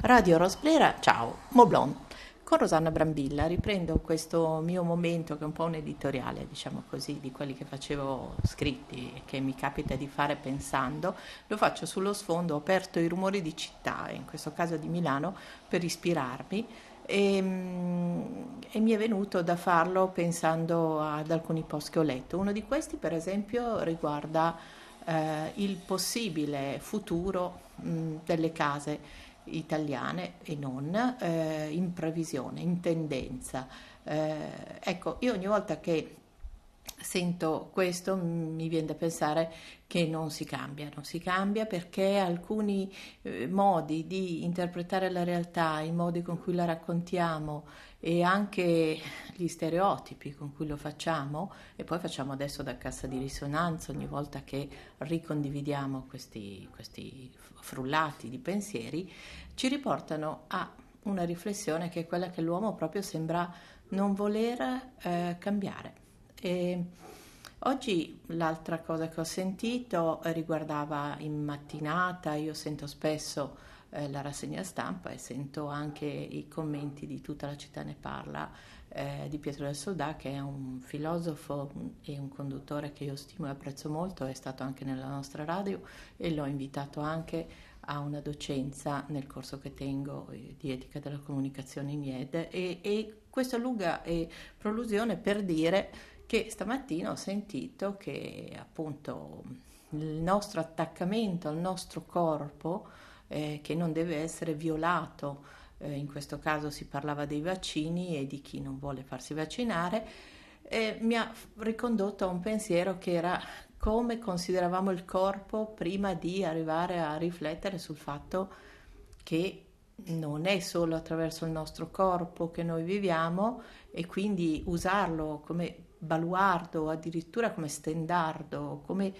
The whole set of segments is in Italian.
Radio Rosplera, ciao, Moblon. Con Rosanna Brambilla riprendo questo mio momento che è un po' un editoriale, diciamo così, di quelli che facevo scritti e che mi capita di fare pensando. Lo faccio sullo sfondo, ho aperto i rumori di città, in questo caso di Milano, per ispirarmi e, e, mi è venuto da farlo pensando ad alcuni post che ho letto. Uno di questi, per esempio, riguarda eh, il possibile futuro mh, delle case italiane e non eh, in previsione, in tendenza. Eh, ecco, io ogni volta che sento questo mi viene da pensare che non si cambia, non si cambia perché alcuni eh, modi di interpretare la realtà, i modi con cui la raccontiamo e anche gli stereotipi con cui lo facciamo e poi facciamo adesso da cassa di risonanza ogni volta che ricondividiamo questi, questi frullati di pensieri, ci riportano a una riflessione che è quella che l'uomo proprio sembra non voler eh, cambiare. E oggi l'altra cosa che ho sentito riguardava in mattinata, io sento spesso eh, la rassegna stampa e sento anche i commenti di tutta la città ne parla eh, di Pietro del Soldà che è un filosofo e un conduttore che io stimo e apprezzo molto, è stato anche nella nostra radio e l'ho invitato anche a una docenza nel corso che tengo eh, di etica della comunicazione in IED e, e questa lunga eh, prolusione per dire che stamattina ho sentito che appunto il nostro attaccamento al nostro corpo, eh, che non deve essere violato, eh, in questo caso si parlava dei vaccini e di chi non vuole farsi vaccinare, eh, mi ha ricondotto a un pensiero che era come consideravamo il corpo prima di arrivare a riflettere sul fatto che non è solo attraverso il nostro corpo che noi viviamo e quindi usarlo come baluardo, addirittura come stendardo, come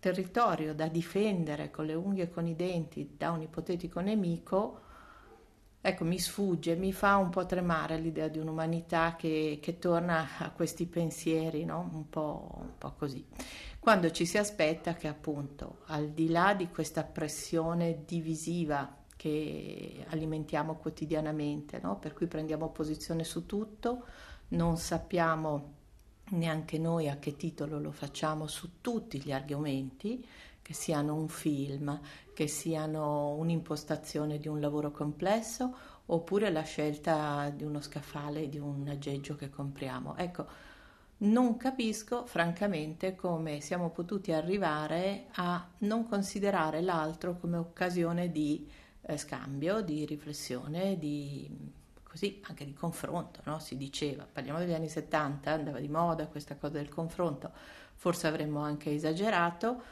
territorio da difendere con le unghie e con i denti da un ipotetico nemico, ecco, mi sfugge, mi fa un po' tremare l'idea di un'umanità che, che torna a questi pensieri, no? un, po', un po' così. Quando ci si aspetta che appunto, al di là di questa pressione divisiva che alimentiamo quotidianamente, no? per cui prendiamo posizione su tutto, non sappiamo neanche noi a che titolo lo facciamo su tutti gli argomenti, che siano un film, che siano un'impostazione di un lavoro complesso oppure la scelta di uno scaffale, di un aggeggio che compriamo. Ecco, non capisco francamente come siamo potuti arrivare a non considerare l'altro come occasione di eh, scambio, di riflessione, di così anche di confronto, no? si diceva, parliamo degli anni 70, andava di moda questa cosa del confronto, forse avremmo anche esagerato,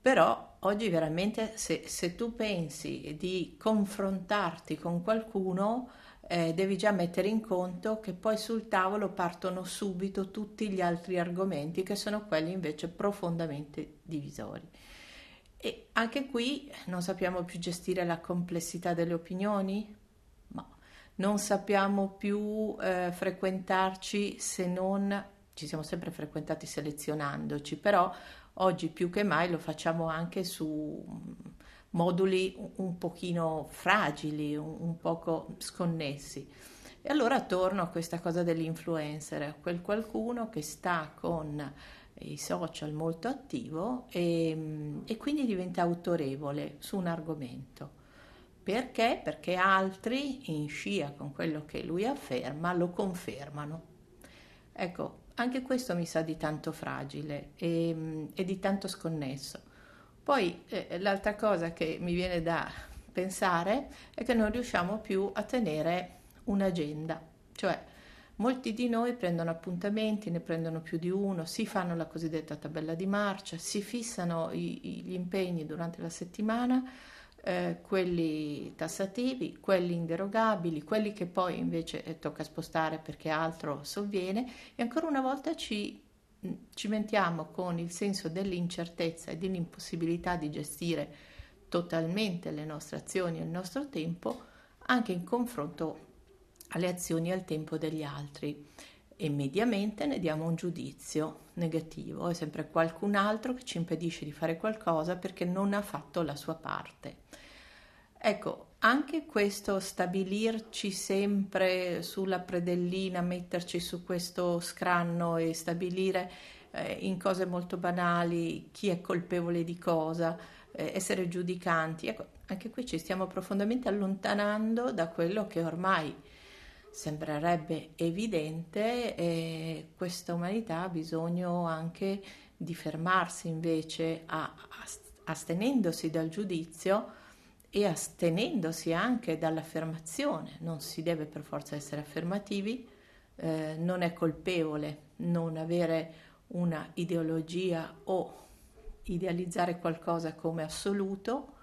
però oggi veramente se, se tu pensi di confrontarti con qualcuno, eh, devi già mettere in conto che poi sul tavolo partono subito tutti gli altri argomenti che sono quelli invece profondamente divisori. E anche qui non sappiamo più gestire la complessità delle opinioni? No. Non sappiamo più eh, frequentarci se non ci siamo sempre frequentati selezionandoci, però oggi più che mai lo facciamo anche su moduli un pochino fragili, un, poco sconnessi. E allora torno a questa cosa dell'influencer, a quel qualcuno che sta con i social molto attivo e, e quindi diventa autorevole su un argomento. Perché? Perché altri, in scia con quello che lui afferma, lo confermano. Ecco, anche questo mi sa di tanto fragile e, e di tanto sconnesso. Poi eh, l'altra cosa che mi viene da pensare è che non riusciamo più a tenere un'agenda, cioè Molti di noi prendono appuntamenti, ne prendono più di uno, si fanno la cosiddetta tabella di marcia, si fissano i, gli impegni durante la settimana, eh, quelli tassativi, quelli inderogabili, quelli che poi invece eh, tocca spostare perché altro sovviene. E ancora una volta ci cimentiamo con il senso dell'incertezza e dell'impossibilità di gestire totalmente le nostre azioni e il nostro tempo anche in confronto alle azioni e al tempo degli altri e mediamente ne diamo un giudizio negativo, è sempre qualcun altro che ci impedisce di fare qualcosa perché non ha fatto la sua parte. Ecco, anche questo stabilirci sempre sulla predellina, metterci su questo scranno e stabilire eh, in cose molto banali chi è colpevole di cosa, eh, essere giudicanti, ecco, anche qui ci stiamo profondamente allontanando da quello che ormai sembrerebbe evidente e questa umanità ha bisogno anche di fermarsi invece a, astenendosi dal giudizio e astenendosi anche dall'affermazione, non si deve per forza essere affermativi, eh, non è colpevole non avere una ideologia o idealizzare qualcosa come assoluto,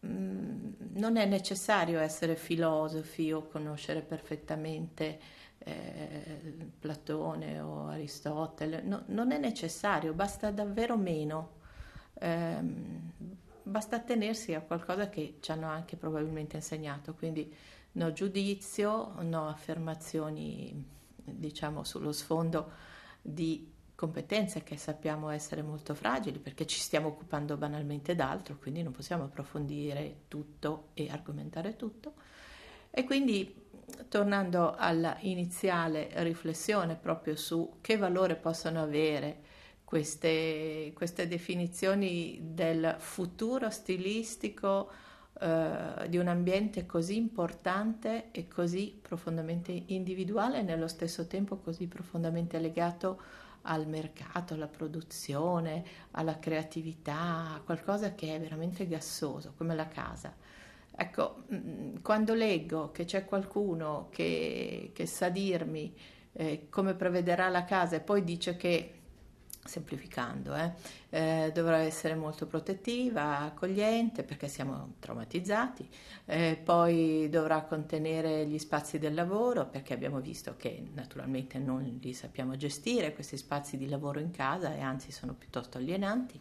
non è necessario essere filosofi o conoscere perfettamente eh, Platone o Aristotele, no, non è necessario, basta davvero meno. Eh, basta attenersi a qualcosa che ci hanno anche probabilmente insegnato, quindi no giudizio, no affermazioni diciamo sullo sfondo di competenze che sappiamo essere molto fragili perché ci stiamo occupando banalmente d'altro, quindi non possiamo approfondire tutto e argomentare tutto. E quindi tornando alla iniziale riflessione proprio su che valore possono avere queste, queste definizioni del futuro stilistico eh, di un ambiente così importante e così profondamente individuale e nello stesso tempo così profondamente legato al mercato, alla produzione, alla creatività, a qualcosa che è veramente gassoso, come la casa. Ecco, mm, quando leggo che c'è qualcuno che, che sa dirmi eh, come prevederà la casa e poi dice che semplificando, eh, eh, dovrà essere molto protettiva, accogliente perché siamo traumatizzati, eh, poi dovrà contenere gli spazi del lavoro perché abbiamo visto che naturalmente non li sappiamo gestire questi spazi di lavoro in casa e anzi sono piuttosto alienanti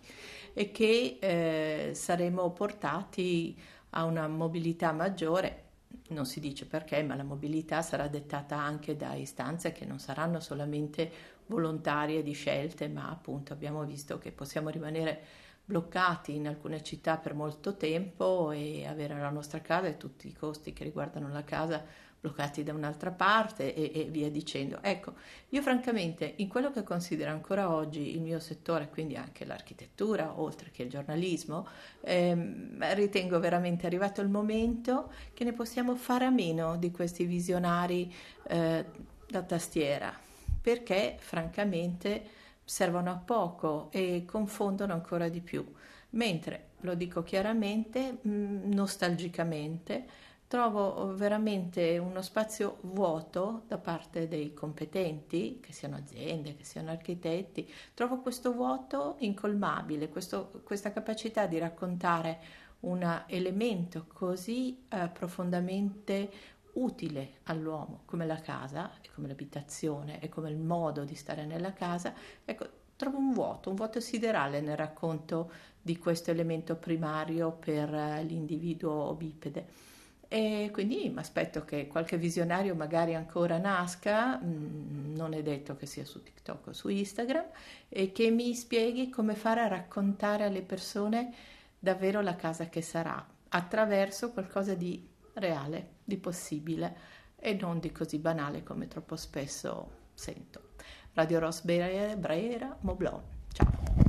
e che eh, saremo portati a una mobilità maggiore. Non si dice perché, ma la mobilità sarà dettata anche da istanze che non saranno solamente volontarie di scelte, ma appunto abbiamo visto che possiamo rimanere bloccati in alcune città per molto tempo e avere la nostra casa e tutti i costi che riguardano la casa bloccati da un'altra parte e, e, via dicendo. Ecco, io francamente in quello che considero ancora oggi il mio settore, quindi anche l'architettura, oltre che il giornalismo, ehm, ritengo veramente arrivato il momento che ne possiamo fare a meno di questi visionari eh, da tastiera, perché francamente servono a poco e confondono ancora di più. Mentre, lo dico chiaramente, mh, nostalgicamente, trovo veramente uno spazio vuoto da parte dei competenti, che siano aziende, che siano architetti, trovo questo vuoto incolmabile, questo, questa capacità di raccontare un elemento così eh, profondamente utile all'uomo come la casa come l'abitazione e come il modo di stare nella casa, ecco, trovo un vuoto, un vuoto siderale nel racconto di questo elemento primario per eh, l'individuo bipede. E quindi mi aspetto che qualche visionario magari ancora nasca, mm, non è detto che sia su TikTok o su Instagram, e che mi spieghi come fare a raccontare alle persone davvero la casa che sarà, attraverso qualcosa di reale, di possibile e non di così banale come troppo spesso sento. Radio Ross Brera, Moblon. Ciao.